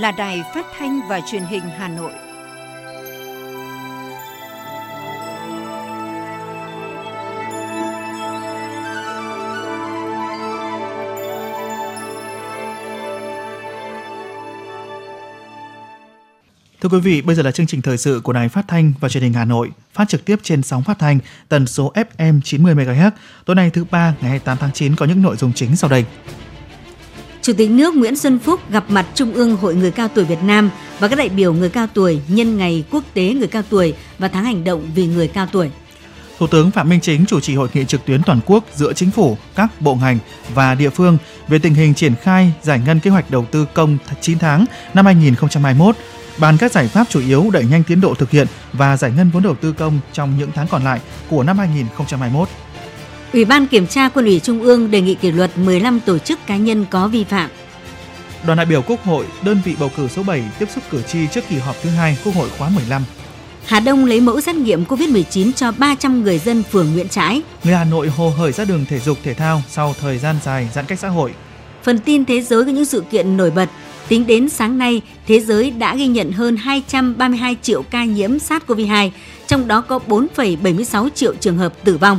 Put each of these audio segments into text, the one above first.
là Đài Phát thanh và Truyền hình Hà Nội. Thưa quý vị, bây giờ là chương trình thời sự của Đài Phát thanh và Truyền hình Hà Nội, phát trực tiếp trên sóng phát thanh tần số FM 90 MHz. Tối nay thứ ba ngày 28 tháng 9 có những nội dung chính sau đây. Chủ tịch nước Nguyễn Xuân Phúc gặp mặt Trung ương Hội người cao tuổi Việt Nam và các đại biểu người cao tuổi nhân ngày Quốc tế người cao tuổi và tháng hành động vì người cao tuổi. Thủ tướng Phạm Minh Chính chủ trì hội nghị trực tuyến toàn quốc giữa chính phủ, các bộ ngành và địa phương về tình hình triển khai giải ngân kế hoạch đầu tư công 9 tháng năm 2021 bàn các giải pháp chủ yếu đẩy nhanh tiến độ thực hiện và giải ngân vốn đầu tư công trong những tháng còn lại của năm 2021. Ủy ban Kiểm tra Quân ủy Trung ương đề nghị kỷ luật 15 tổ chức cá nhân có vi phạm. Đoàn đại biểu Quốc hội, đơn vị bầu cử số 7 tiếp xúc cử tri trước kỳ họp thứ hai Quốc hội khóa 15. Hà Đông lấy mẫu xét nghiệm COVID-19 cho 300 người dân phường Nguyễn Trãi. Người Hà Nội hồ hởi ra đường thể dục thể thao sau thời gian dài giãn cách xã hội. Phần tin thế giới có những sự kiện nổi bật. Tính đến sáng nay, thế giới đã ghi nhận hơn 232 triệu ca nhiễm SARS-CoV-2, trong đó có 4,76 triệu trường hợp tử vong.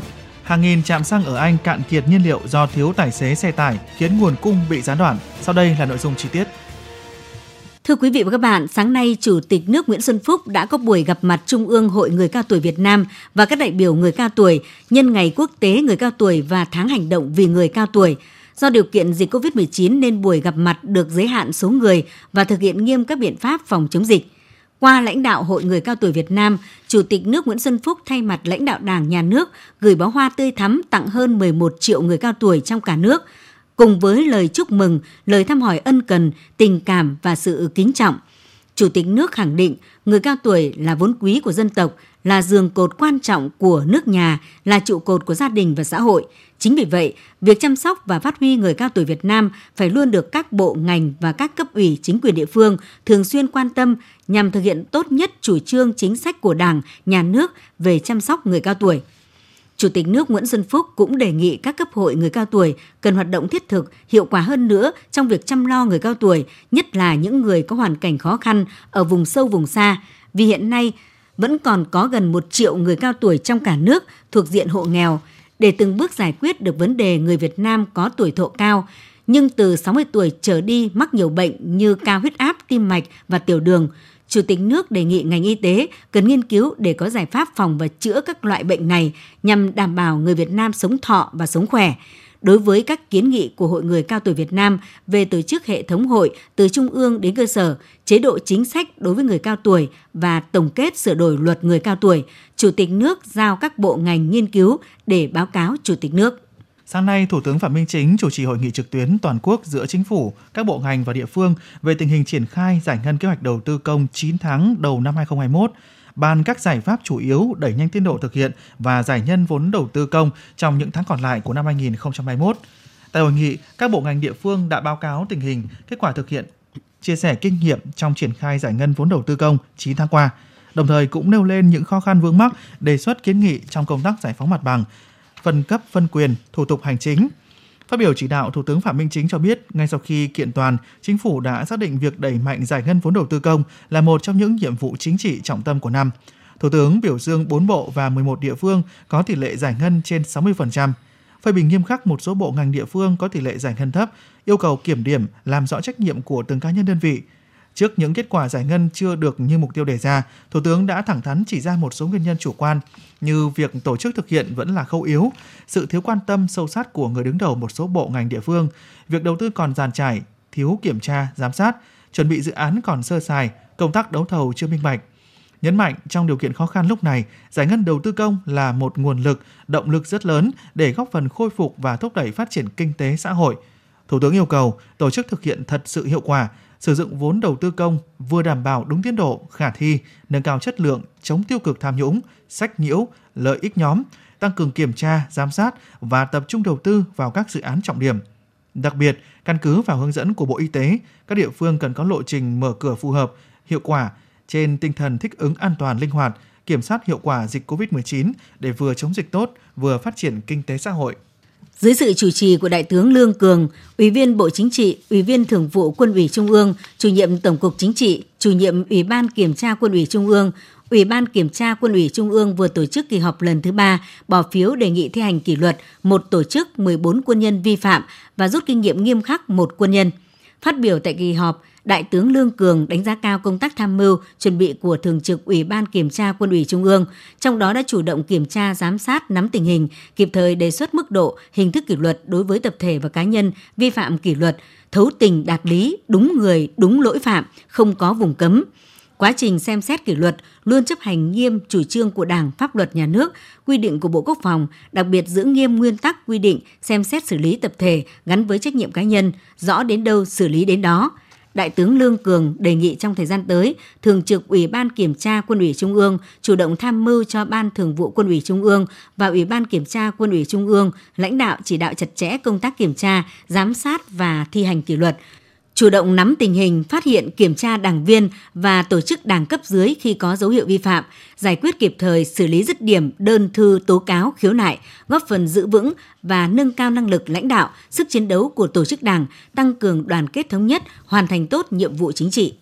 Hàng nghìn trạm xăng ở Anh cạn kiệt nhiên liệu do thiếu tài xế xe tải khiến nguồn cung bị gián đoạn. Sau đây là nội dung chi tiết. Thưa quý vị và các bạn, sáng nay Chủ tịch nước Nguyễn Xuân Phúc đã có buổi gặp mặt Trung ương Hội Người Cao Tuổi Việt Nam và các đại biểu người cao tuổi nhân ngày Quốc tế Người Cao Tuổi và tháng hành động vì người cao tuổi. Do điều kiện dịch COVID-19 nên buổi gặp mặt được giới hạn số người và thực hiện nghiêm các biện pháp phòng chống dịch. Qua lãnh đạo Hội Người Cao Tuổi Việt Nam, Chủ tịch nước Nguyễn Xuân Phúc thay mặt lãnh đạo Đảng, Nhà nước gửi bó hoa tươi thắm tặng hơn 11 triệu người cao tuổi trong cả nước, cùng với lời chúc mừng, lời thăm hỏi ân cần, tình cảm và sự kính trọng. Chủ tịch nước khẳng định người cao tuổi là vốn quý của dân tộc, là giường cột quan trọng của nước nhà, là trụ cột của gia đình và xã hội. Chính vì vậy, việc chăm sóc và phát huy người cao tuổi Việt Nam phải luôn được các bộ ngành và các cấp ủy chính quyền địa phương thường xuyên quan tâm nhằm thực hiện tốt nhất chủ trương chính sách của Đảng, Nhà nước về chăm sóc người cao tuổi. Chủ tịch nước Nguyễn Xuân Phúc cũng đề nghị các cấp hội người cao tuổi cần hoạt động thiết thực, hiệu quả hơn nữa trong việc chăm lo người cao tuổi, nhất là những người có hoàn cảnh khó khăn ở vùng sâu vùng xa, vì hiện nay vẫn còn có gần một triệu người cao tuổi trong cả nước thuộc diện hộ nghèo để từng bước giải quyết được vấn đề người Việt Nam có tuổi thọ cao, nhưng từ 60 tuổi trở đi mắc nhiều bệnh như cao huyết áp, tim mạch và tiểu đường. Chủ tịch nước đề nghị ngành y tế cần nghiên cứu để có giải pháp phòng và chữa các loại bệnh này nhằm đảm bảo người Việt Nam sống thọ và sống khỏe đối với các kiến nghị của Hội người cao tuổi Việt Nam về tổ chức hệ thống hội từ trung ương đến cơ sở, chế độ chính sách đối với người cao tuổi và tổng kết sửa đổi luật người cao tuổi, Chủ tịch nước giao các bộ ngành nghiên cứu để báo cáo Chủ tịch nước. Sáng nay, Thủ tướng Phạm Minh Chính chủ trì hội nghị trực tuyến toàn quốc giữa chính phủ, các bộ ngành và địa phương về tình hình triển khai giải ngân kế hoạch đầu tư công 9 tháng đầu năm 2021 bàn các giải pháp chủ yếu đẩy nhanh tiến độ thực hiện và giải nhân vốn đầu tư công trong những tháng còn lại của năm 2021. Tại hội nghị, các bộ ngành địa phương đã báo cáo tình hình, kết quả thực hiện, chia sẻ kinh nghiệm trong triển khai giải ngân vốn đầu tư công 9 tháng qua, đồng thời cũng nêu lên những khó khăn vướng mắc, đề xuất kiến nghị trong công tác giải phóng mặt bằng, phân cấp phân quyền, thủ tục hành chính, Phát biểu chỉ đạo, Thủ tướng Phạm Minh Chính cho biết, ngay sau khi kiện toàn, chính phủ đã xác định việc đẩy mạnh giải ngân vốn đầu tư công là một trong những nhiệm vụ chính trị trọng tâm của năm. Thủ tướng biểu dương 4 bộ và 11 địa phương có tỷ lệ giải ngân trên 60%, phê bình nghiêm khắc một số bộ ngành địa phương có tỷ lệ giải ngân thấp, yêu cầu kiểm điểm, làm rõ trách nhiệm của từng cá nhân đơn vị, Trước những kết quả giải ngân chưa được như mục tiêu đề ra, Thủ tướng đã thẳng thắn chỉ ra một số nguyên nhân chủ quan như việc tổ chức thực hiện vẫn là khâu yếu, sự thiếu quan tâm sâu sát của người đứng đầu một số bộ ngành địa phương, việc đầu tư còn giàn trải, thiếu kiểm tra, giám sát, chuẩn bị dự án còn sơ sài, công tác đấu thầu chưa minh bạch. Nhấn mạnh trong điều kiện khó khăn lúc này, giải ngân đầu tư công là một nguồn lực, động lực rất lớn để góp phần khôi phục và thúc đẩy phát triển kinh tế xã hội. Thủ tướng yêu cầu tổ chức thực hiện thật sự hiệu quả, sử dụng vốn đầu tư công vừa đảm bảo đúng tiến độ, khả thi, nâng cao chất lượng, chống tiêu cực tham nhũng, sách nhiễu, lợi ích nhóm, tăng cường kiểm tra, giám sát và tập trung đầu tư vào các dự án trọng điểm. Đặc biệt, căn cứ vào hướng dẫn của Bộ Y tế, các địa phương cần có lộ trình mở cửa phù hợp, hiệu quả trên tinh thần thích ứng an toàn linh hoạt, kiểm soát hiệu quả dịch COVID-19 để vừa chống dịch tốt, vừa phát triển kinh tế xã hội. Dưới sự chủ trì của Đại tướng Lương Cường, Ủy viên Bộ Chính trị, Ủy viên Thường vụ Quân ủy Trung ương, Chủ nhiệm Tổng cục Chính trị, Chủ nhiệm Ủy ban Kiểm tra Quân ủy Trung ương, Ủy ban Kiểm tra Quân ủy Trung ương vừa tổ chức kỳ họp lần thứ ba bỏ phiếu đề nghị thi hành kỷ luật một tổ chức 14 quân nhân vi phạm và rút kinh nghiệm nghiêm khắc một quân nhân. Phát biểu tại kỳ họp, Đại tướng Lương Cường đánh giá cao công tác tham mưu, chuẩn bị của Thường trực Ủy ban Kiểm tra Quân ủy Trung ương, trong đó đã chủ động kiểm tra, giám sát, nắm tình hình, kịp thời đề xuất mức độ, hình thức kỷ luật đối với tập thể và cá nhân vi phạm kỷ luật, thấu tình đạt lý, đúng người, đúng lỗi phạm, không có vùng cấm. Quá trình xem xét kỷ luật luôn chấp hành nghiêm chủ trương của Đảng, pháp luật nhà nước, quy định của Bộ Quốc phòng, đặc biệt giữ nghiêm nguyên tắc quy định xem xét xử lý tập thể gắn với trách nhiệm cá nhân, rõ đến đâu xử lý đến đó Đại tướng Lương Cường đề nghị trong thời gian tới, Thường trực Ủy ban Kiểm tra Quân ủy Trung ương chủ động tham mưu cho Ban Thường vụ Quân ủy Trung ương và Ủy ban Kiểm tra Quân ủy Trung ương lãnh đạo chỉ đạo chặt chẽ công tác kiểm tra, giám sát và thi hành kỷ luật, chủ động nắm tình hình, phát hiện kiểm tra đảng viên và tổ chức đảng cấp dưới khi có dấu hiệu vi phạm, giải quyết kịp thời, xử lý dứt điểm đơn thư tố cáo, khiếu nại, góp phần giữ vững và nâng cao năng lực lãnh đạo, sức chiến đấu của tổ chức đảng, tăng cường đoàn kết thống nhất, hoàn thành tốt nhiệm vụ chính trị.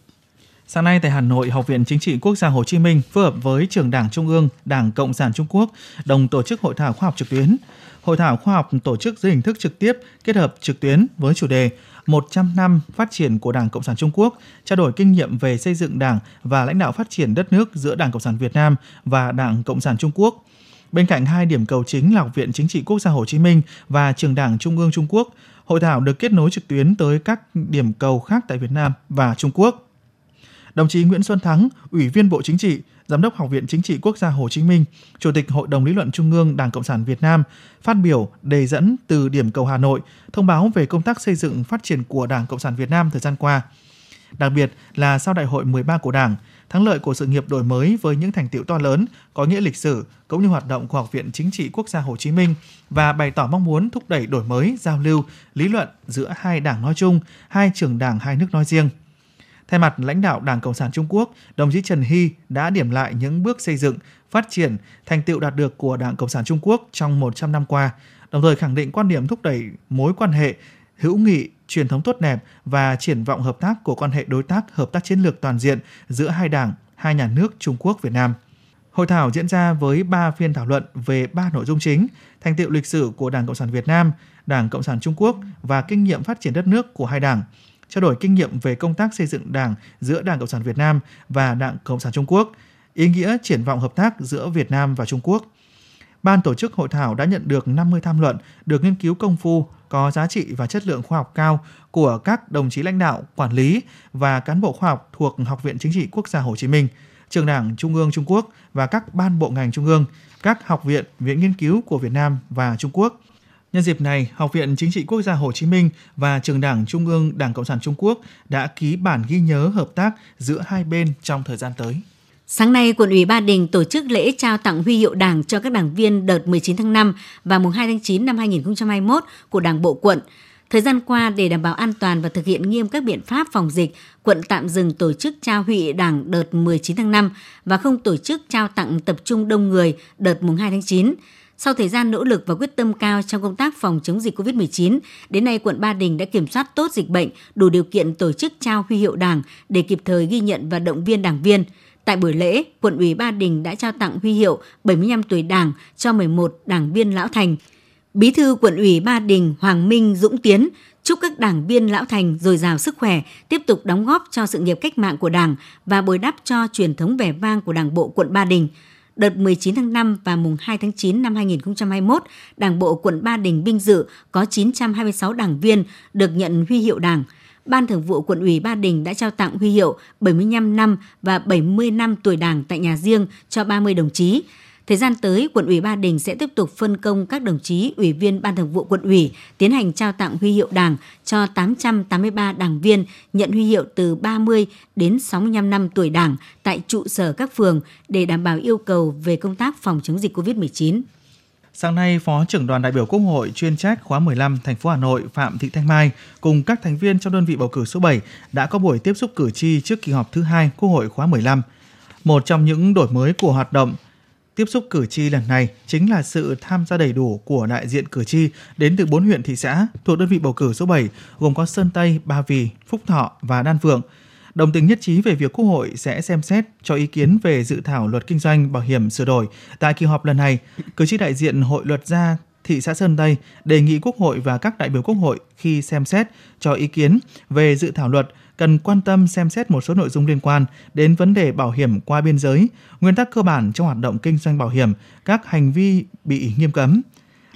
Sáng nay tại Hà Nội, Học viện Chính trị Quốc gia Hồ Chí Minh phối hợp với Trường Đảng Trung ương, Đảng Cộng sản Trung Quốc đồng tổ chức hội thảo khoa học trực tuyến. Hội thảo khoa học tổ chức dưới hình thức trực tiếp kết hợp trực tuyến với chủ đề 100 năm phát triển của Đảng Cộng sản Trung Quốc, trao đổi kinh nghiệm về xây dựng Đảng và lãnh đạo phát triển đất nước giữa Đảng Cộng sản Việt Nam và Đảng Cộng sản Trung Quốc. Bên cạnh hai điểm cầu chính là Học viện Chính trị Quốc gia Hồ Chí Minh và Trường Đảng Trung ương Trung Quốc, hội thảo được kết nối trực tuyến tới các điểm cầu khác tại Việt Nam và Trung Quốc. Đồng chí Nguyễn Xuân Thắng, Ủy viên Bộ Chính trị, Giám đốc Học viện Chính trị Quốc gia Hồ Chí Minh, Chủ tịch Hội đồng Lý luận Trung ương Đảng Cộng sản Việt Nam phát biểu đề dẫn từ điểm cầu Hà Nội, thông báo về công tác xây dựng phát triển của Đảng Cộng sản Việt Nam thời gian qua. Đặc biệt là sau Đại hội 13 của Đảng, thắng lợi của sự nghiệp đổi mới với những thành tiệu to lớn, có nghĩa lịch sử, cũng như hoạt động của Học viện Chính trị Quốc gia Hồ Chí Minh và bày tỏ mong muốn thúc đẩy đổi mới, giao lưu, lý luận giữa hai đảng nói chung, hai trường đảng hai nước nói riêng – Thay mặt lãnh đạo Đảng Cộng sản Trung Quốc, đồng chí Trần Hy đã điểm lại những bước xây dựng, phát triển, thành tựu đạt được của Đảng Cộng sản Trung Quốc trong 100 năm qua, đồng thời khẳng định quan điểm thúc đẩy mối quan hệ hữu nghị, truyền thống tốt đẹp và triển vọng hợp tác của quan hệ đối tác hợp tác chiến lược toàn diện giữa hai đảng, hai nhà nước Trung Quốc Việt Nam. Hội thảo diễn ra với 3 phiên thảo luận về 3 nội dung chính: thành tựu lịch sử của Đảng Cộng sản Việt Nam, Đảng Cộng sản Trung Quốc và kinh nghiệm phát triển đất nước của hai đảng, trao đổi kinh nghiệm về công tác xây dựng Đảng giữa Đảng Cộng sản Việt Nam và Đảng Cộng sản Trung Quốc, ý nghĩa triển vọng hợp tác giữa Việt Nam và Trung Quốc. Ban tổ chức hội thảo đã nhận được 50 tham luận được nghiên cứu công phu, có giá trị và chất lượng khoa học cao của các đồng chí lãnh đạo, quản lý và cán bộ khoa học thuộc Học viện Chính trị Quốc gia Hồ Chí Minh, Trường Đảng Trung ương Trung Quốc và các ban bộ ngành trung ương, các học viện, viện nghiên cứu của Việt Nam và Trung Quốc – Nhân dịp này, Học viện Chính trị Quốc gia Hồ Chí Minh và Trường Đảng Trung ương Đảng Cộng sản Trung Quốc đã ký bản ghi nhớ hợp tác giữa hai bên trong thời gian tới. Sáng nay, quận ủy Ba Đình tổ chức lễ trao tặng huy hiệu Đảng cho các đảng viên đợt 19 tháng 5 và mùng 2 tháng 9 năm 2021 của Đảng bộ quận. Thời gian qua, để đảm bảo an toàn và thực hiện nghiêm các biện pháp phòng dịch, quận tạm dừng tổ chức trao huy Đảng đợt 19 tháng 5 và không tổ chức trao tặng tập trung đông người đợt mùng 2 tháng 9. Sau thời gian nỗ lực và quyết tâm cao trong công tác phòng chống dịch COVID-19, đến nay quận Ba Đình đã kiểm soát tốt dịch bệnh, đủ điều kiện tổ chức trao huy hiệu Đảng để kịp thời ghi nhận và động viên đảng viên. Tại buổi lễ, quận ủy Ba Đình đã trao tặng huy hiệu 75 tuổi Đảng cho 11 đảng viên lão thành. Bí thư quận ủy Ba Đình Hoàng Minh Dũng Tiến chúc các đảng viên lão thành dồi dào sức khỏe, tiếp tục đóng góp cho sự nghiệp cách mạng của Đảng và bồi đắp cho truyền thống vẻ vang của Đảng bộ quận Ba Đình đợt 19 tháng 5 và mùng 2 tháng 9 năm 2021, Đảng bộ quận Ba Đình vinh dự có 926 đảng viên được nhận huy hiệu Đảng. Ban Thường vụ quận ủy Ba Đình đã trao tặng huy hiệu 75 năm và 70 năm tuổi Đảng tại nhà riêng cho 30 đồng chí. Thời gian tới, quận ủy Ba Đình sẽ tiếp tục phân công các đồng chí ủy viên Ban Thường vụ quận ủy tiến hành trao tặng huy hiệu Đảng cho 883 đảng viên nhận huy hiệu từ 30 đến 65 năm tuổi Đảng tại trụ sở các phường để đảm bảo yêu cầu về công tác phòng chống dịch COVID-19. Sáng nay, Phó trưởng đoàn đại biểu Quốc hội chuyên trách khóa 15 thành phố Hà Nội Phạm Thị Thanh Mai cùng các thành viên trong đơn vị bầu cử số 7 đã có buổi tiếp xúc cử tri trước kỳ họp thứ hai Quốc hội khóa 15. Một trong những đổi mới của hoạt động tiếp xúc cử tri lần này chính là sự tham gia đầy đủ của đại diện cử tri đến từ bốn huyện thị xã thuộc đơn vị bầu cử số 7 gồm có Sơn Tây, Ba Vì, Phúc Thọ và Đan Phượng đồng tình nhất trí về việc Quốc hội sẽ xem xét cho ý kiến về dự thảo luật kinh doanh bảo hiểm sửa đổi. Tại kỳ họp lần này, cử tri đại diện Hội luật gia thị xã Sơn Tây đề nghị Quốc hội và các đại biểu Quốc hội khi xem xét cho ý kiến về dự thảo luật cần quan tâm xem xét một số nội dung liên quan đến vấn đề bảo hiểm qua biên giới, nguyên tắc cơ bản trong hoạt động kinh doanh bảo hiểm, các hành vi bị nghiêm cấm.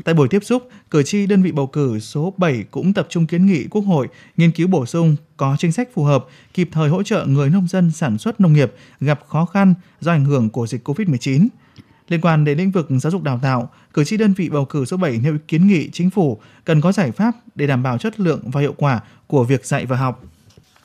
Tại buổi tiếp xúc, cử tri đơn vị bầu cử số 7 cũng tập trung kiến nghị Quốc hội nghiên cứu bổ sung có chính sách phù hợp, kịp thời hỗ trợ người nông dân sản xuất nông nghiệp gặp khó khăn do ảnh hưởng của dịch COVID-19. Liên quan đến lĩnh vực giáo dục đào tạo, cử tri đơn vị bầu cử số 7 nêu kiến nghị chính phủ cần có giải pháp để đảm bảo chất lượng và hiệu quả của việc dạy và học.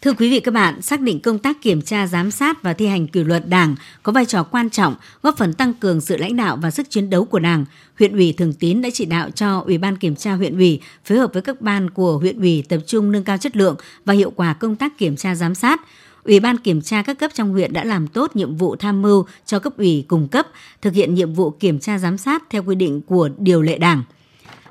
Thưa quý vị các bạn, xác định công tác kiểm tra, giám sát và thi hành kỷ luật Đảng có vai trò quan trọng, góp phần tăng cường sự lãnh đạo và sức chiến đấu của Đảng. Huyện ủy Thường Tín đã chỉ đạo cho Ủy ban kiểm tra huyện ủy phối hợp với các ban của huyện ủy tập trung nâng cao chất lượng và hiệu quả công tác kiểm tra giám sát. Ủy ban kiểm tra các cấp trong huyện đã làm tốt nhiệm vụ tham mưu cho cấp ủy cùng cấp, thực hiện nhiệm vụ kiểm tra giám sát theo quy định của điều lệ Đảng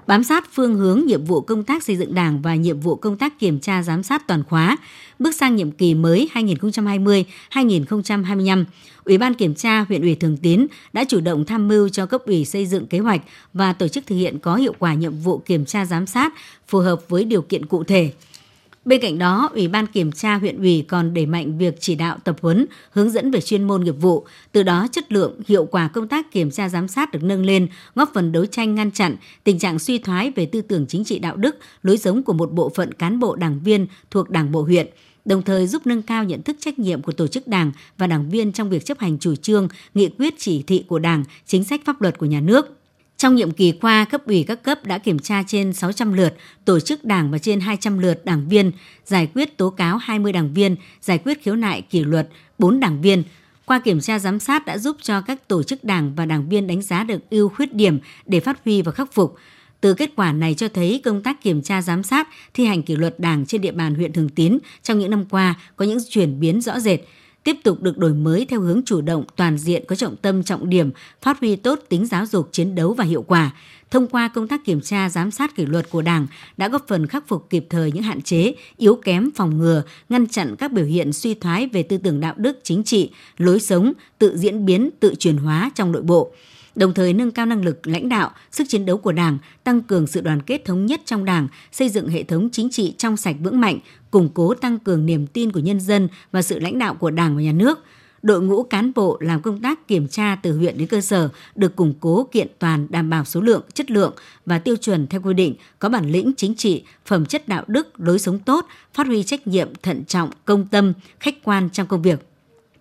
bám sát phương hướng nhiệm vụ công tác xây dựng Đảng và nhiệm vụ công tác kiểm tra giám sát toàn khóa, bước sang nhiệm kỳ mới 2020-2025. Ủy ban kiểm tra huyện ủy Thường Tín đã chủ động tham mưu cho cấp ủy xây dựng kế hoạch và tổ chức thực hiện có hiệu quả nhiệm vụ kiểm tra giám sát phù hợp với điều kiện cụ thể. Bên cạnh đó, Ủy ban kiểm tra huyện ủy còn đẩy mạnh việc chỉ đạo tập huấn, hướng dẫn về chuyên môn nghiệp vụ, từ đó chất lượng, hiệu quả công tác kiểm tra giám sát được nâng lên, góp phần đấu tranh ngăn chặn tình trạng suy thoái về tư tưởng chính trị đạo đức, lối sống của một bộ phận cán bộ đảng viên thuộc Đảng bộ huyện đồng thời giúp nâng cao nhận thức trách nhiệm của tổ chức đảng và đảng viên trong việc chấp hành chủ trương, nghị quyết chỉ thị của đảng, chính sách pháp luật của nhà nước. Trong nhiệm kỳ qua, cấp ủy các cấp đã kiểm tra trên 600 lượt tổ chức đảng và trên 200 lượt đảng viên, giải quyết tố cáo 20 đảng viên, giải quyết khiếu nại kỷ luật 4 đảng viên. Qua kiểm tra giám sát đã giúp cho các tổ chức đảng và đảng viên đánh giá được ưu khuyết điểm để phát huy và khắc phục. Từ kết quả này cho thấy công tác kiểm tra giám sát, thi hành kỷ luật đảng trên địa bàn huyện Thường Tín trong những năm qua có những chuyển biến rõ rệt – tiếp tục được đổi mới theo hướng chủ động, toàn diện có trọng tâm trọng điểm, phát huy tốt tính giáo dục, chiến đấu và hiệu quả. Thông qua công tác kiểm tra, giám sát kỷ luật của Đảng đã góp phần khắc phục kịp thời những hạn chế, yếu kém phòng ngừa, ngăn chặn các biểu hiện suy thoái về tư tưởng đạo đức, chính trị, lối sống, tự diễn biến, tự chuyển hóa trong nội bộ đồng thời nâng cao năng lực lãnh đạo, sức chiến đấu của Đảng, tăng cường sự đoàn kết thống nhất trong Đảng, xây dựng hệ thống chính trị trong sạch vững mạnh, củng cố tăng cường niềm tin của nhân dân và sự lãnh đạo của Đảng và nhà nước. Đội ngũ cán bộ làm công tác kiểm tra từ huyện đến cơ sở được củng cố kiện toàn đảm bảo số lượng, chất lượng và tiêu chuẩn theo quy định, có bản lĩnh chính trị, phẩm chất đạo đức, lối sống tốt, phát huy trách nhiệm thận trọng, công tâm, khách quan trong công việc.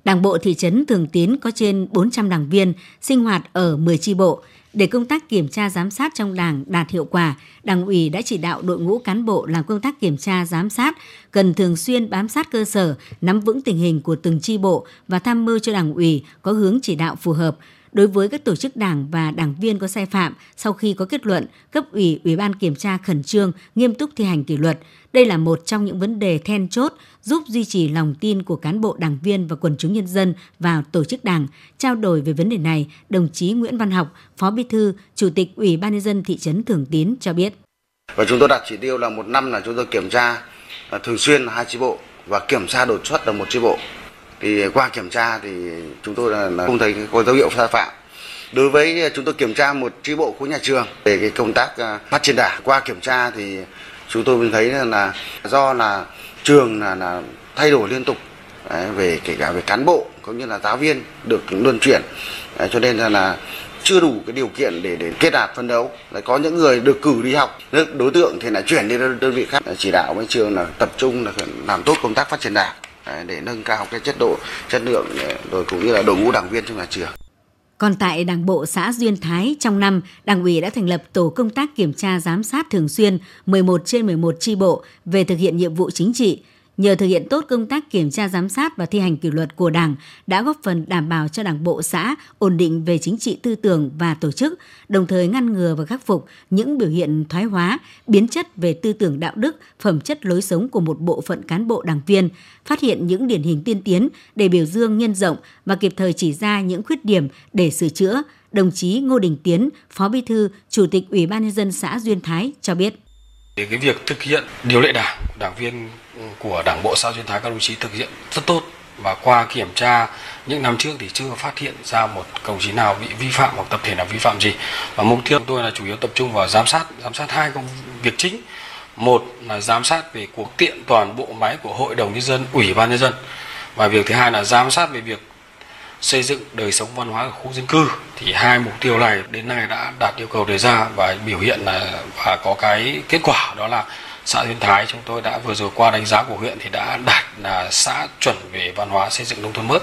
Đảng bộ thị trấn Thường Tín có trên 400 đảng viên sinh hoạt ở 10 chi bộ. Để công tác kiểm tra giám sát trong Đảng đạt hiệu quả, Đảng ủy đã chỉ đạo đội ngũ cán bộ làm công tác kiểm tra giám sát cần thường xuyên bám sát cơ sở, nắm vững tình hình của từng chi bộ và tham mưu cho Đảng ủy có hướng chỉ đạo phù hợp, Đối với các tổ chức đảng và đảng viên có sai phạm, sau khi có kết luận, cấp ủy, ủy ban kiểm tra khẩn trương, nghiêm túc thi hành kỷ luật. Đây là một trong những vấn đề then chốt giúp duy trì lòng tin của cán bộ đảng viên và quần chúng nhân dân vào tổ chức đảng. Trao đổi về vấn đề này, đồng chí Nguyễn Văn Học, Phó Bí thư, Chủ tịch Ủy ban nhân dân thị trấn Thường Tín cho biết. Và chúng tôi đặt chỉ tiêu là một năm là chúng tôi kiểm tra à, thường xuyên hai chi bộ và kiểm tra đột xuất là một chi bộ thì qua kiểm tra thì chúng tôi là, là không thấy có dấu hiệu sai phạm. Đối với chúng tôi kiểm tra một tri bộ khối nhà trường về cái công tác à, phát triển đảng qua kiểm tra thì chúng tôi mới thấy là do là trường là, là thay đổi liên tục đấy, về kể cả về cán bộ cũng như là giáo viên được luân chuyển. Đấy, cho nên là, là chưa đủ cái điều kiện để để kết nạp phân đấu. Lại có những người được cử đi học đối tượng thì lại chuyển đi đơn vị khác. Chỉ đạo với trường là tập trung là làm tốt công tác phát triển đảng để nâng cao cái chất độ chất lượng ờ, rồi cũng như là đội ngũ đảng viên trong nhà trường. Còn tại Đảng bộ xã Duyên Thái, trong năm, Đảng ủy đã thành lập tổ công tác kiểm tra giám sát thường xuyên 11 trên 11 chi bộ về thực hiện nhiệm vụ chính trị, Nhờ thực hiện tốt công tác kiểm tra giám sát và thi hành kỷ luật của Đảng đã góp phần đảm bảo cho Đảng bộ xã ổn định về chính trị tư tưởng và tổ chức, đồng thời ngăn ngừa và khắc phục những biểu hiện thoái hóa, biến chất về tư tưởng đạo đức, phẩm chất lối sống của một bộ phận cán bộ đảng viên, phát hiện những điển hình tiên tiến để biểu dương nhân rộng và kịp thời chỉ ra những khuyết điểm để sửa chữa, đồng chí Ngô Đình Tiến, Phó Bí thư, Chủ tịch Ủy ban nhân dân xã Duyên Thái cho biết thì cái việc thực hiện điều lệ đảng, đảng viên ừ, của Đảng bộ xã Duyên Thái các đồng chí thực hiện rất tốt. Và qua kiểm tra những năm trước thì chưa phát hiện ra một công chí nào bị vi phạm hoặc tập thể nào vi phạm gì. Và mục tiêu của tôi là chủ yếu tập trung vào giám sát giám sát hai công việc chính. Một là giám sát về cuộc tiện toàn bộ máy của hội đồng nhân dân ủy ban nhân dân. Và việc thứ hai là giám sát về việc xây dựng đời sống văn hóa ở khu dân cư thì hai mục tiêu này đến nay đã đạt yêu cầu đề ra và biểu hiện là và có cái kết quả đó là xã Duyên Thái chúng tôi đã vừa rồi qua đánh giá của huyện thì đã đạt là xã chuẩn về văn hóa xây dựng nông thôn mới.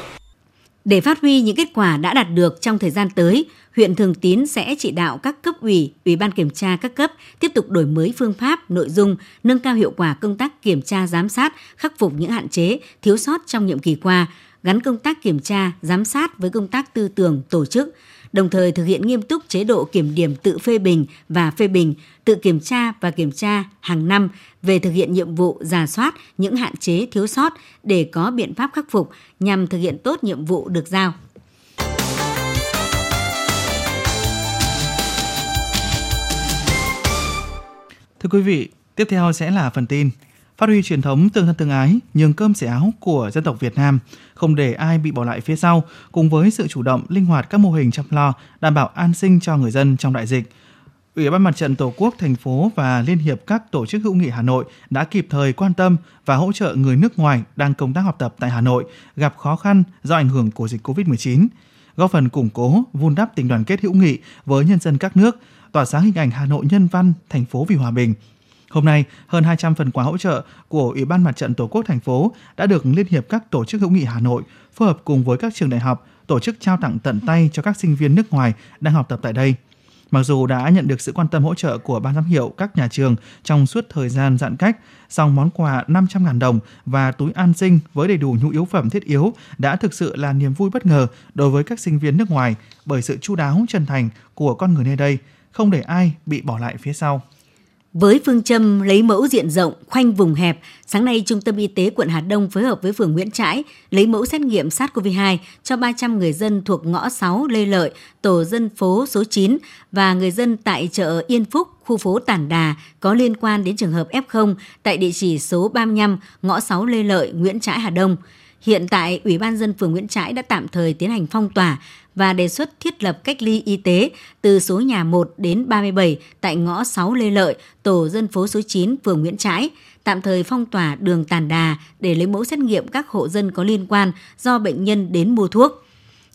Để phát huy những kết quả đã đạt được trong thời gian tới, huyện Thường Tín sẽ chỉ đạo các cấp ủy, ủy ban kiểm tra các cấp tiếp tục đổi mới phương pháp, nội dung, nâng cao hiệu quả công tác kiểm tra giám sát, khắc phục những hạn chế, thiếu sót trong nhiệm kỳ qua, gắn công tác kiểm tra, giám sát với công tác tư tưởng, tổ chức, đồng thời thực hiện nghiêm túc chế độ kiểm điểm tự phê bình và phê bình, tự kiểm tra và kiểm tra hàng năm về thực hiện nhiệm vụ giả soát những hạn chế thiếu sót để có biện pháp khắc phục nhằm thực hiện tốt nhiệm vụ được giao. Thưa quý vị, tiếp theo sẽ là phần tin phát huy truyền thống tương thân tương ái, nhường cơm sẻ áo của dân tộc Việt Nam, không để ai bị bỏ lại phía sau, cùng với sự chủ động, linh hoạt các mô hình chăm lo, đảm bảo an sinh cho người dân trong đại dịch. Ủy ban Mặt trận Tổ quốc thành phố và Liên hiệp các tổ chức hữu nghị Hà Nội đã kịp thời quan tâm và hỗ trợ người nước ngoài đang công tác học tập tại Hà Nội gặp khó khăn do ảnh hưởng của dịch COVID-19, góp phần củng cố, vun đắp tình đoàn kết hữu nghị với nhân dân các nước, tỏa sáng hình ảnh Hà Nội nhân văn, thành phố vì hòa bình, Hôm nay, hơn 200 phần quà hỗ trợ của Ủy ban Mặt trận Tổ quốc thành phố đã được Liên hiệp các tổ chức hữu nghị Hà Nội phối hợp cùng với các trường đại học tổ chức trao tặng tận tay cho các sinh viên nước ngoài đang học tập tại đây. Mặc dù đã nhận được sự quan tâm hỗ trợ của ban giám hiệu các nhà trường trong suốt thời gian giãn cách, song món quà 500.000 đồng và túi an sinh với đầy đủ nhu yếu phẩm thiết yếu đã thực sự là niềm vui bất ngờ đối với các sinh viên nước ngoài bởi sự chu đáo chân thành của con người nơi đây, không để ai bị bỏ lại phía sau. Với phương châm lấy mẫu diện rộng, khoanh vùng hẹp, sáng nay Trung tâm Y tế quận Hà Đông phối hợp với phường Nguyễn Trãi lấy mẫu xét nghiệm SARS-CoV-2 cho 300 người dân thuộc ngõ 6 Lê Lợi, tổ dân phố số 9 và người dân tại chợ Yên Phúc, khu phố Tản Đà có liên quan đến trường hợp F0 tại địa chỉ số 35 ngõ 6 Lê Lợi, Nguyễn Trãi, Hà Đông. Hiện tại, Ủy ban dân phường Nguyễn Trãi đã tạm thời tiến hành phong tỏa và đề xuất thiết lập cách ly y tế từ số nhà 1 đến 37 tại ngõ 6 Lê Lợi, tổ dân phố số 9, phường Nguyễn Trãi, tạm thời phong tỏa đường Tàn Đà để lấy mẫu xét nghiệm các hộ dân có liên quan do bệnh nhân đến mua thuốc.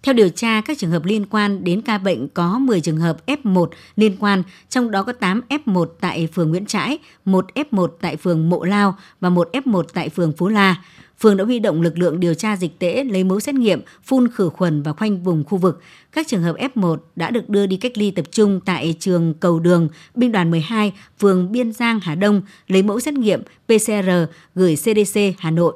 Theo điều tra, các trường hợp liên quan đến ca bệnh có 10 trường hợp F1 liên quan, trong đó có 8 F1 tại phường Nguyễn Trãi, 1 F1 tại phường Mộ Lao và 1 F1 tại phường Phú La phường đã huy động lực lượng điều tra dịch tễ lấy mẫu xét nghiệm, phun khử khuẩn và khoanh vùng khu vực. Các trường hợp F1 đã được đưa đi cách ly tập trung tại trường Cầu Đường, binh đoàn 12, phường Biên Giang, Hà Đông, lấy mẫu xét nghiệm PCR gửi CDC Hà Nội.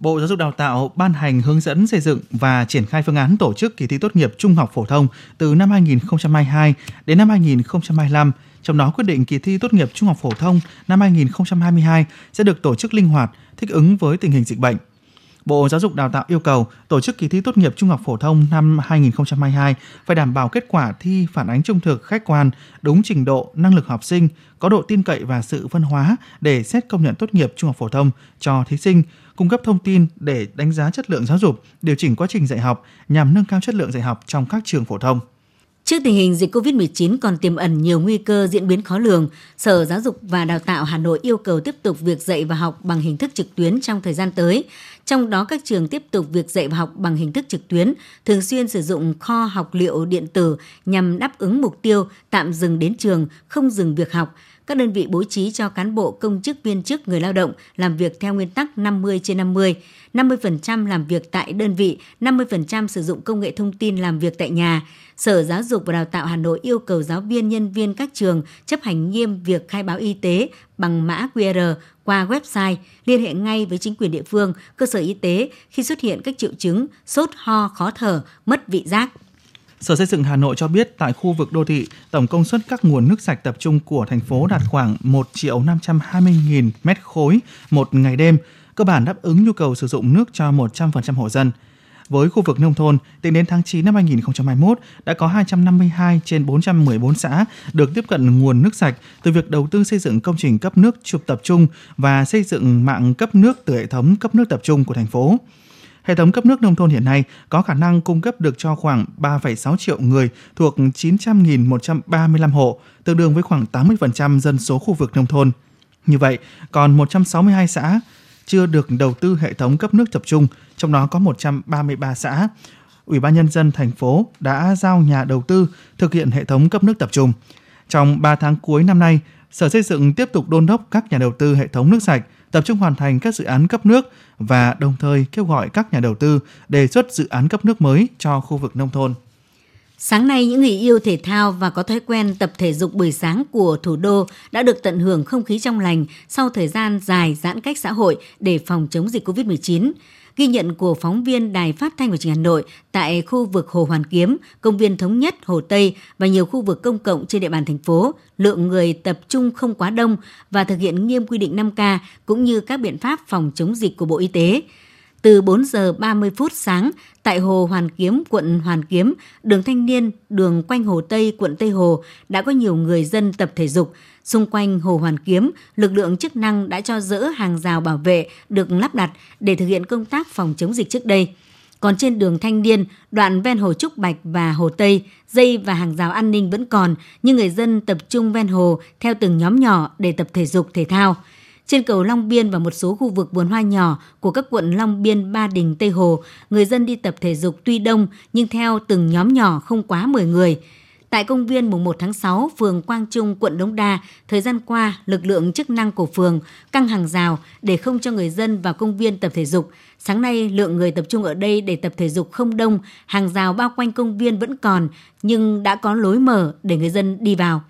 Bộ Giáo dục Đào tạo ban hành hướng dẫn xây dựng và triển khai phương án tổ chức kỳ thi tốt nghiệp trung học phổ thông từ năm 2022 đến năm 2025 trong đó quyết định kỳ thi tốt nghiệp trung học phổ thông năm 2022 sẽ được tổ chức linh hoạt, thích ứng với tình hình dịch bệnh. Bộ Giáo dục Đào tạo yêu cầu tổ chức kỳ thi tốt nghiệp trung học phổ thông năm 2022 phải đảm bảo kết quả thi phản ánh trung thực, khách quan, đúng trình độ, năng lực học sinh, có độ tin cậy và sự phân hóa để xét công nhận tốt nghiệp trung học phổ thông cho thí sinh, cung cấp thông tin để đánh giá chất lượng giáo dục, điều chỉnh quá trình dạy học nhằm nâng cao chất lượng dạy học trong các trường phổ thông. Trước tình hình dịch COVID-19 còn tiềm ẩn nhiều nguy cơ diễn biến khó lường, Sở Giáo dục và Đào tạo Hà Nội yêu cầu tiếp tục việc dạy và học bằng hình thức trực tuyến trong thời gian tới. Trong đó các trường tiếp tục việc dạy và học bằng hình thức trực tuyến, thường xuyên sử dụng kho học liệu điện tử nhằm đáp ứng mục tiêu tạm dừng đến trường, không dừng việc học. Các đơn vị bố trí cho cán bộ công chức viên chức người lao động làm việc theo nguyên tắc 50 trên 50, 50% làm việc tại đơn vị, 50% sử dụng công nghệ thông tin làm việc tại nhà. Sở Giáo dục và Đào tạo Hà Nội yêu cầu giáo viên, nhân viên các trường chấp hành nghiêm việc khai báo y tế bằng mã QR qua website, liên hệ ngay với chính quyền địa phương, cơ sở y tế khi xuất hiện các triệu chứng sốt, ho, khó thở, mất vị giác. Sở Xây dựng Hà Nội cho biết tại khu vực đô thị, tổng công suất các nguồn nước sạch tập trung của thành phố đạt khoảng 1 triệu 520 nghìn mét khối một ngày đêm, cơ bản đáp ứng nhu cầu sử dụng nước cho 100% hộ dân. với khu vực nông thôn, tính đến tháng 9 năm 2021 đã có 252 trên 414 xã được tiếp cận nguồn nước sạch từ việc đầu tư xây dựng công trình cấp nước chụp tập trung và xây dựng mạng cấp nước từ hệ thống cấp nước tập trung của thành phố. Hệ thống cấp nước nông thôn hiện nay có khả năng cung cấp được cho khoảng 3,6 triệu người thuộc 900.135 hộ, tương đương với khoảng 80% dân số khu vực nông thôn. Như vậy, còn 162 xã chưa được đầu tư hệ thống cấp nước tập trung, trong đó có 133 xã. Ủy ban Nhân dân thành phố đã giao nhà đầu tư thực hiện hệ thống cấp nước tập trung. Trong 3 tháng cuối năm nay, Sở Xây dựng tiếp tục đôn đốc các nhà đầu tư hệ thống nước sạch tập trung hoàn thành các dự án cấp nước và đồng thời kêu gọi các nhà đầu tư đề xuất dự án cấp nước mới cho khu vực nông thôn. Sáng nay, những người yêu thể thao và có thói quen tập thể dục buổi sáng của thủ đô đã được tận hưởng không khí trong lành sau thời gian dài giãn cách xã hội để phòng chống dịch COVID-19. Ghi nhận của phóng viên Đài Phát thanh và Truyền Hà Nội tại khu vực Hồ Hoàn Kiếm, công viên Thống Nhất, Hồ Tây và nhiều khu vực công cộng trên địa bàn thành phố, lượng người tập trung không quá đông và thực hiện nghiêm quy định 5K cũng như các biện pháp phòng chống dịch của Bộ Y tế từ 4 giờ 30 phút sáng tại Hồ Hoàn Kiếm, quận Hoàn Kiếm, đường Thanh Niên, đường quanh Hồ Tây, quận Tây Hồ đã có nhiều người dân tập thể dục. Xung quanh Hồ Hoàn Kiếm, lực lượng chức năng đã cho dỡ hàng rào bảo vệ được lắp đặt để thực hiện công tác phòng chống dịch trước đây. Còn trên đường Thanh Niên, đoạn ven Hồ Trúc Bạch và Hồ Tây, dây và hàng rào an ninh vẫn còn, nhưng người dân tập trung ven hồ theo từng nhóm nhỏ để tập thể dục thể thao. Trên cầu Long Biên và một số khu vực vườn hoa nhỏ của các quận Long Biên, Ba Đình, Tây Hồ, người dân đi tập thể dục tuy đông nhưng theo từng nhóm nhỏ không quá 10 người. Tại công viên mùng 1 tháng 6, phường Quang Trung, quận Đống Đa, thời gian qua, lực lượng chức năng của phường căng hàng rào để không cho người dân vào công viên tập thể dục. Sáng nay, lượng người tập trung ở đây để tập thể dục không đông, hàng rào bao quanh công viên vẫn còn, nhưng đã có lối mở để người dân đi vào.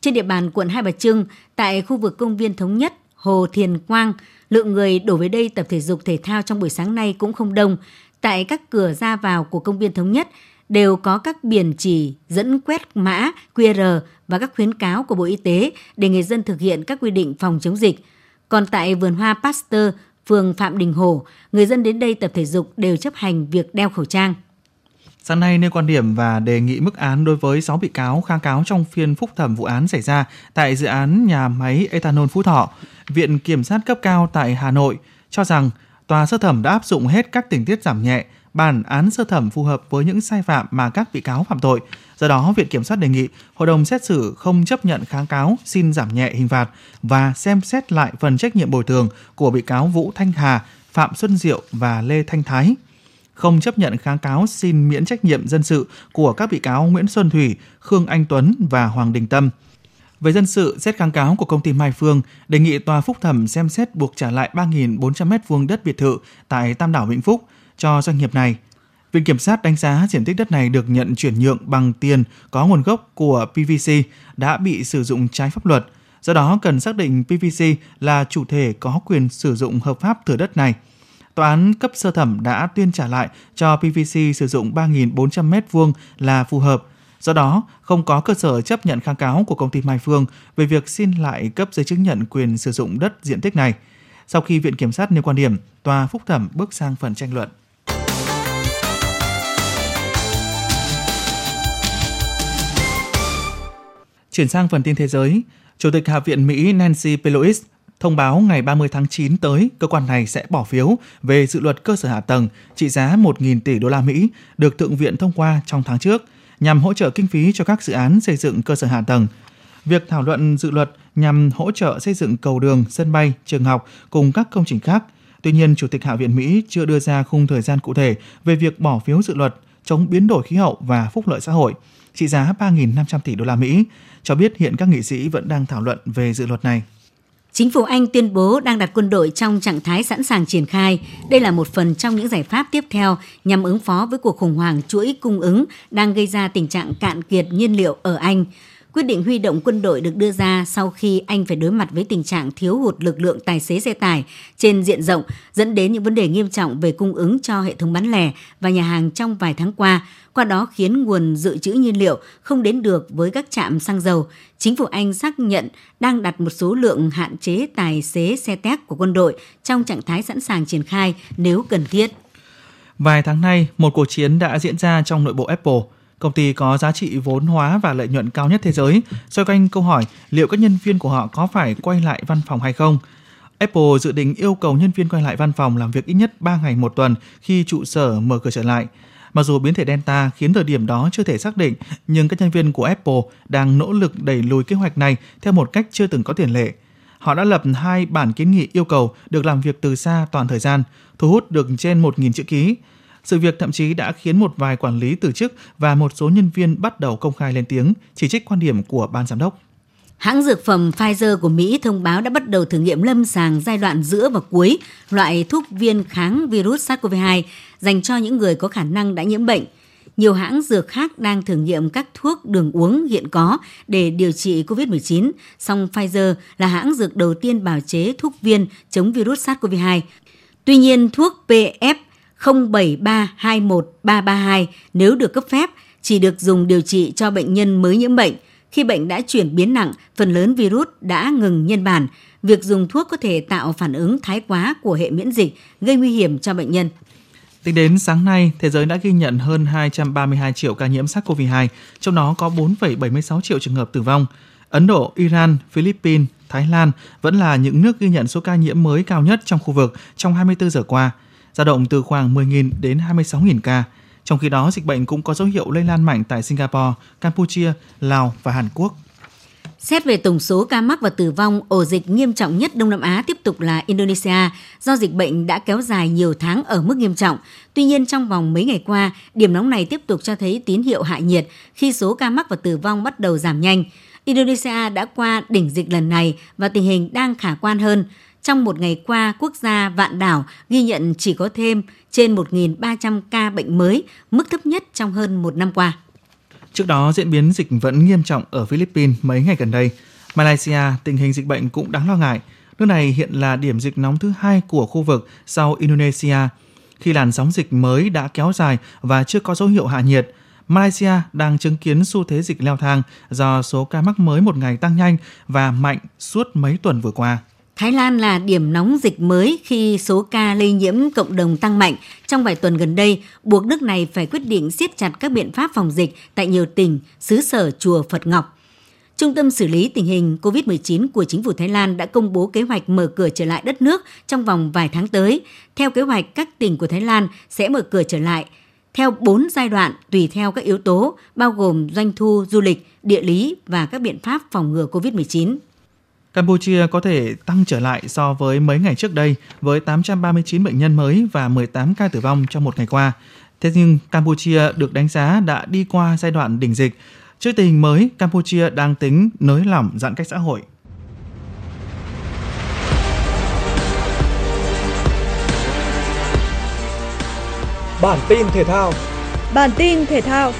Trên địa bàn quận Hai Bà Trưng, tại khu vực công viên Thống Nhất, Hồ Thiền Quang, lượng người đổ về đây tập thể dục thể thao trong buổi sáng nay cũng không đông. Tại các cửa ra vào của công viên Thống Nhất đều có các biển chỉ dẫn quét mã QR và các khuyến cáo của Bộ Y tế để người dân thực hiện các quy định phòng chống dịch. Còn tại vườn hoa Pasteur, phường Phạm Đình Hổ, người dân đến đây tập thể dục đều chấp hành việc đeo khẩu trang. Sáng nay nêu quan điểm và đề nghị mức án đối với 6 bị cáo kháng cáo trong phiên phúc thẩm vụ án xảy ra tại dự án nhà máy ethanol Phú Thọ. Viện Kiểm sát cấp cao tại Hà Nội cho rằng tòa sơ thẩm đã áp dụng hết các tình tiết giảm nhẹ, bản án sơ thẩm phù hợp với những sai phạm mà các bị cáo phạm tội. Do đó, Viện Kiểm sát đề nghị Hội đồng xét xử không chấp nhận kháng cáo xin giảm nhẹ hình phạt và xem xét lại phần trách nhiệm bồi thường của bị cáo Vũ Thanh Hà, Phạm Xuân Diệu và Lê Thanh Thái không chấp nhận kháng cáo xin miễn trách nhiệm dân sự của các bị cáo Nguyễn Xuân Thủy, Khương Anh Tuấn và Hoàng Đình Tâm. Về dân sự, xét kháng cáo của công ty Mai Phương đề nghị tòa phúc thẩm xem xét buộc trả lại 3.400 m2 đất biệt thự tại Tam Đảo Vĩnh Phúc cho doanh nghiệp này. Viện Kiểm sát đánh giá diện tích đất này được nhận chuyển nhượng bằng tiền có nguồn gốc của PVC đã bị sử dụng trái pháp luật. Do đó cần xác định PVC là chủ thể có quyền sử dụng hợp pháp thửa đất này – Tòa án cấp sơ thẩm đã tuyên trả lại cho PVC sử dụng 3.400 m2 là phù hợp. Do đó, không có cơ sở chấp nhận kháng cáo của công ty Mai Phương về việc xin lại cấp giấy chứng nhận quyền sử dụng đất diện tích này. Sau khi Viện Kiểm sát nêu quan điểm, tòa phúc thẩm bước sang phần tranh luận. Chuyển sang phần tin thế giới, Chủ tịch Hạ viện Mỹ Nancy Pelosi thông báo ngày 30 tháng 9 tới, cơ quan này sẽ bỏ phiếu về dự luật cơ sở hạ tầng trị giá 1.000 tỷ đô la Mỹ được Thượng viện thông qua trong tháng trước nhằm hỗ trợ kinh phí cho các dự án xây dựng cơ sở hạ tầng. Việc thảo luận dự luật nhằm hỗ trợ xây dựng cầu đường, sân bay, trường học cùng các công trình khác. Tuy nhiên, Chủ tịch Hạ viện Mỹ chưa đưa ra khung thời gian cụ thể về việc bỏ phiếu dự luật chống biến đổi khí hậu và phúc lợi xã hội trị giá 3.500 tỷ đô la Mỹ, cho biết hiện các nghị sĩ vẫn đang thảo luận về dự luật này. Chính phủ Anh tuyên bố đang đặt quân đội trong trạng thái sẵn sàng triển khai. Đây là một phần trong những giải pháp tiếp theo nhằm ứng phó với cuộc khủng hoảng chuỗi cung ứng đang gây ra tình trạng cạn kiệt nhiên liệu ở Anh. Quyết định huy động quân đội được đưa ra sau khi Anh phải đối mặt với tình trạng thiếu hụt lực lượng tài xế xe tải trên diện rộng, dẫn đến những vấn đề nghiêm trọng về cung ứng cho hệ thống bán lẻ và nhà hàng trong vài tháng qua, qua đó khiến nguồn dự trữ nhiên liệu không đến được với các trạm xăng dầu. Chính phủ Anh xác nhận đang đặt một số lượng hạn chế tài xế xe tét của quân đội trong trạng thái sẵn sàng triển khai nếu cần thiết. Vài tháng nay, một cuộc chiến đã diễn ra trong nội bộ Apple. Công ty có giá trị vốn hóa và lợi nhuận cao nhất thế giới, xoay quanh câu hỏi liệu các nhân viên của họ có phải quay lại văn phòng hay không. Apple dự định yêu cầu nhân viên quay lại văn phòng làm việc ít nhất 3 ngày một tuần khi trụ sở mở cửa trở lại. Mặc dù biến thể Delta khiến thời điểm đó chưa thể xác định, nhưng các nhân viên của Apple đang nỗ lực đẩy lùi kế hoạch này theo một cách chưa từng có tiền lệ. Họ đã lập hai bản kiến nghị yêu cầu được làm việc từ xa toàn thời gian, thu hút được trên 1.000 chữ ký. Sự việc thậm chí đã khiến một vài quản lý từ chức và một số nhân viên bắt đầu công khai lên tiếng chỉ trích quan điểm của ban giám đốc. Hãng dược phẩm Pfizer của Mỹ thông báo đã bắt đầu thử nghiệm lâm sàng giai đoạn giữa và cuối loại thuốc viên kháng virus SARS-CoV-2 dành cho những người có khả năng đã nhiễm bệnh. Nhiều hãng dược khác đang thử nghiệm các thuốc đường uống hiện có để điều trị COVID-19, song Pfizer là hãng dược đầu tiên bào chế thuốc viên chống virus SARS-CoV-2. Tuy nhiên, thuốc PF 07321332 nếu được cấp phép chỉ được dùng điều trị cho bệnh nhân mới nhiễm bệnh – khi bệnh đã chuyển biến nặng, phần lớn virus đã ngừng nhân bản. Việc dùng thuốc có thể tạo phản ứng thái quá của hệ miễn dịch, gây nguy hiểm cho bệnh nhân. Tính đến sáng nay, thế giới đã ghi nhận hơn 232 triệu ca nhiễm SARS-CoV-2, trong đó có 4,76 triệu trường hợp tử vong. Ấn Độ, Iran, Philippines, Thái Lan vẫn là những nước ghi nhận số ca nhiễm mới cao nhất trong khu vực trong 24 giờ qua, dao động từ khoảng 10.000 đến 26.000 ca. Trong khi đó, dịch bệnh cũng có dấu hiệu lây lan mạnh tại Singapore, Campuchia, Lào và Hàn Quốc. Xét về tổng số ca mắc và tử vong, ổ dịch nghiêm trọng nhất Đông Nam Á tiếp tục là Indonesia, do dịch bệnh đã kéo dài nhiều tháng ở mức nghiêm trọng. Tuy nhiên, trong vòng mấy ngày qua, điểm nóng này tiếp tục cho thấy tín hiệu hạ nhiệt khi số ca mắc và tử vong bắt đầu giảm nhanh. Indonesia đã qua đỉnh dịch lần này và tình hình đang khả quan hơn. Trong một ngày qua, quốc gia Vạn Đảo ghi nhận chỉ có thêm trên 1.300 ca bệnh mới, mức thấp nhất trong hơn một năm qua. Trước đó, diễn biến dịch vẫn nghiêm trọng ở Philippines mấy ngày gần đây. Malaysia, tình hình dịch bệnh cũng đáng lo ngại. Nước này hiện là điểm dịch nóng thứ hai của khu vực sau Indonesia. Khi làn sóng dịch mới đã kéo dài và chưa có dấu hiệu hạ nhiệt, Malaysia đang chứng kiến xu thế dịch leo thang do số ca mắc mới một ngày tăng nhanh và mạnh suốt mấy tuần vừa qua. Thái Lan là điểm nóng dịch mới khi số ca lây nhiễm cộng đồng tăng mạnh trong vài tuần gần đây, buộc nước này phải quyết định siết chặt các biện pháp phòng dịch tại nhiều tỉnh, xứ sở chùa Phật Ngọc. Trung tâm xử lý tình hình COVID-19 của chính phủ Thái Lan đã công bố kế hoạch mở cửa trở lại đất nước trong vòng vài tháng tới. Theo kế hoạch, các tỉnh của Thái Lan sẽ mở cửa trở lại theo 4 giai đoạn tùy theo các yếu tố, bao gồm doanh thu, du lịch, địa lý và các biện pháp phòng ngừa COVID-19. Campuchia có thể tăng trở lại so với mấy ngày trước đây với 839 bệnh nhân mới và 18 ca tử vong trong một ngày qua. Thế nhưng Campuchia được đánh giá đã đi qua giai đoạn đỉnh dịch. Trước tình hình mới, Campuchia đang tính nới lỏng giãn cách xã hội. Bản tin thể thao Bản tin thể thao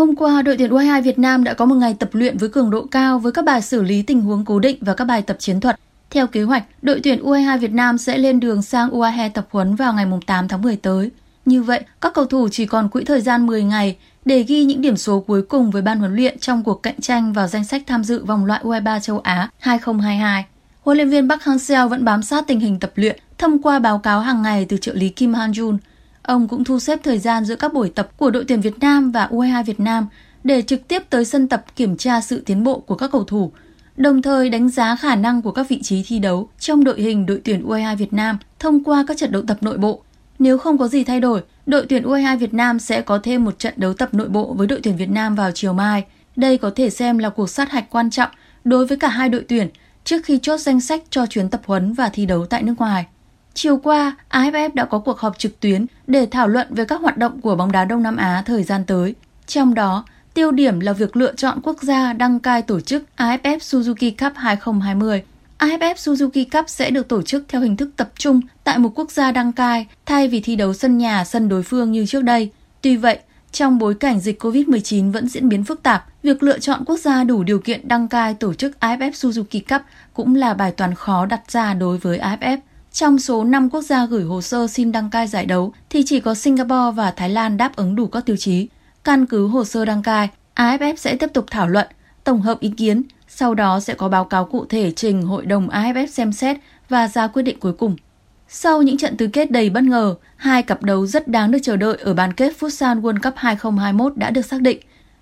Hôm qua, đội tuyển U22 Việt Nam đã có một ngày tập luyện với cường độ cao với các bài xử lý tình huống cố định và các bài tập chiến thuật. Theo kế hoạch, đội tuyển U22 Việt Nam sẽ lên đường sang U22 tập huấn vào ngày 8 tháng 10 tới. Như vậy, các cầu thủ chỉ còn quỹ thời gian 10 ngày để ghi những điểm số cuối cùng với ban huấn luyện trong cuộc cạnh tranh vào danh sách tham dự vòng loại U23 châu Á 2022. Huấn luyện viên Park Hang-seo vẫn bám sát tình hình tập luyện thông qua báo cáo hàng ngày từ trợ lý Kim Han-jun – Ông cũng thu xếp thời gian giữa các buổi tập của đội tuyển Việt Nam và U22 Việt Nam để trực tiếp tới sân tập kiểm tra sự tiến bộ của các cầu thủ, đồng thời đánh giá khả năng của các vị trí thi đấu trong đội hình đội tuyển U22 Việt Nam thông qua các trận đấu tập nội bộ. Nếu không có gì thay đổi, đội tuyển U22 Việt Nam sẽ có thêm một trận đấu tập nội bộ với đội tuyển Việt Nam vào chiều mai. Đây có thể xem là cuộc sát hạch quan trọng đối với cả hai đội tuyển trước khi chốt danh sách cho chuyến tập huấn và thi đấu tại nước ngoài. Chiều qua, AFF đã có cuộc họp trực tuyến để thảo luận về các hoạt động của bóng đá Đông Nam Á thời gian tới. Trong đó, tiêu điểm là việc lựa chọn quốc gia đăng cai tổ chức AFF Suzuki Cup 2020. AFF Suzuki Cup sẽ được tổ chức theo hình thức tập trung tại một quốc gia đăng cai thay vì thi đấu sân nhà sân đối phương như trước đây. Tuy vậy, trong bối cảnh dịch COVID-19 vẫn diễn biến phức tạp, việc lựa chọn quốc gia đủ điều kiện đăng cai tổ chức AFF Suzuki Cup cũng là bài toán khó đặt ra đối với AFF. Trong số 5 quốc gia gửi hồ sơ xin đăng cai giải đấu thì chỉ có Singapore và Thái Lan đáp ứng đủ các tiêu chí. Căn cứ hồ sơ đăng cai, AFF sẽ tiếp tục thảo luận, tổng hợp ý kiến, Sau đó sẽ có báo cáo cụ thể trình Hội đồng AFF xem xét và ra quyết định cuối cùng. Sau những trận tứ kết đầy bất ngờ, hai cặp đấu rất đáng được chờ đợi ở bán kết Futsal World Cup 2021 đã được xác định.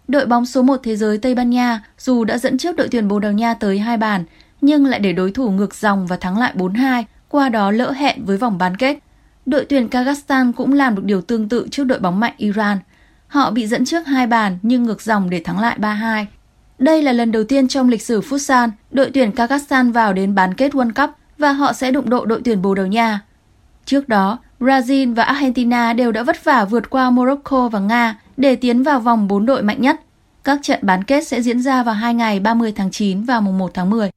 Đội bóng số 1 thế giới Tây Ban Nha dù đã dẫn trước đội tuyển Bồ Đào Nha tới hai bàn, nhưng lại để đối thủ ngược dòng và thắng lại 4-2, qua đó lỡ hẹn với vòng bán kết. Đội tuyển Kazakhstan cũng làm được điều tương tự trước đội bóng mạnh Iran. Họ bị dẫn trước hai bàn nhưng ngược dòng để thắng lại 3-2. Đây là lần đầu tiên trong lịch sử Futsal, đội tuyển Kazakhstan vào đến bán kết World Cup và họ sẽ đụng độ đội tuyển Bồ Đào Nha. Trước đó, Brazil và Argentina đều đã vất vả vượt qua Morocco và Nga để tiến vào vòng 4 đội mạnh nhất. Các trận bán kết sẽ diễn ra vào 2 ngày 30 tháng 9 và mùng 1 tháng 10.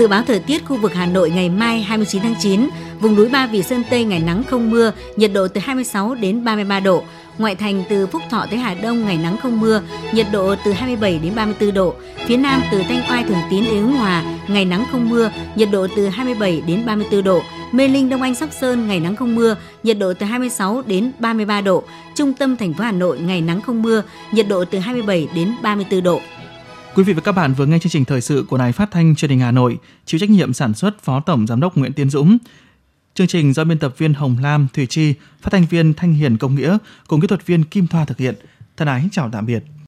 Dự báo thời tiết khu vực Hà Nội ngày mai 29 tháng 9, vùng núi Ba Vì Sơn Tây ngày nắng không mưa, nhiệt độ từ 26 đến 33 độ. Ngoại thành từ Phúc Thọ tới Hà Đông ngày nắng không mưa, nhiệt độ từ 27 đến 34 độ. Phía Nam từ Thanh Oai Thường Tín đến Ứng Hòa, ngày nắng không mưa, nhiệt độ từ 27 đến 34 độ. Mê Linh Đông Anh Sóc Sơn ngày nắng không mưa, nhiệt độ từ 26 đến 33 độ. Trung tâm thành phố Hà Nội ngày nắng không mưa, nhiệt độ từ 27 đến 34 độ. Quý vị và các bạn vừa nghe chương trình thời sự của Đài Phát thanh Truyền hình Hà Nội, chịu trách nhiệm sản xuất Phó Tổng Giám đốc Nguyễn Tiến Dũng. Chương trình do biên tập viên Hồng Lam, Thủy Chi, phát thanh viên Thanh Hiền Công Nghĩa cùng kỹ thuật viên Kim Thoa thực hiện. Thân ái chào tạm biệt.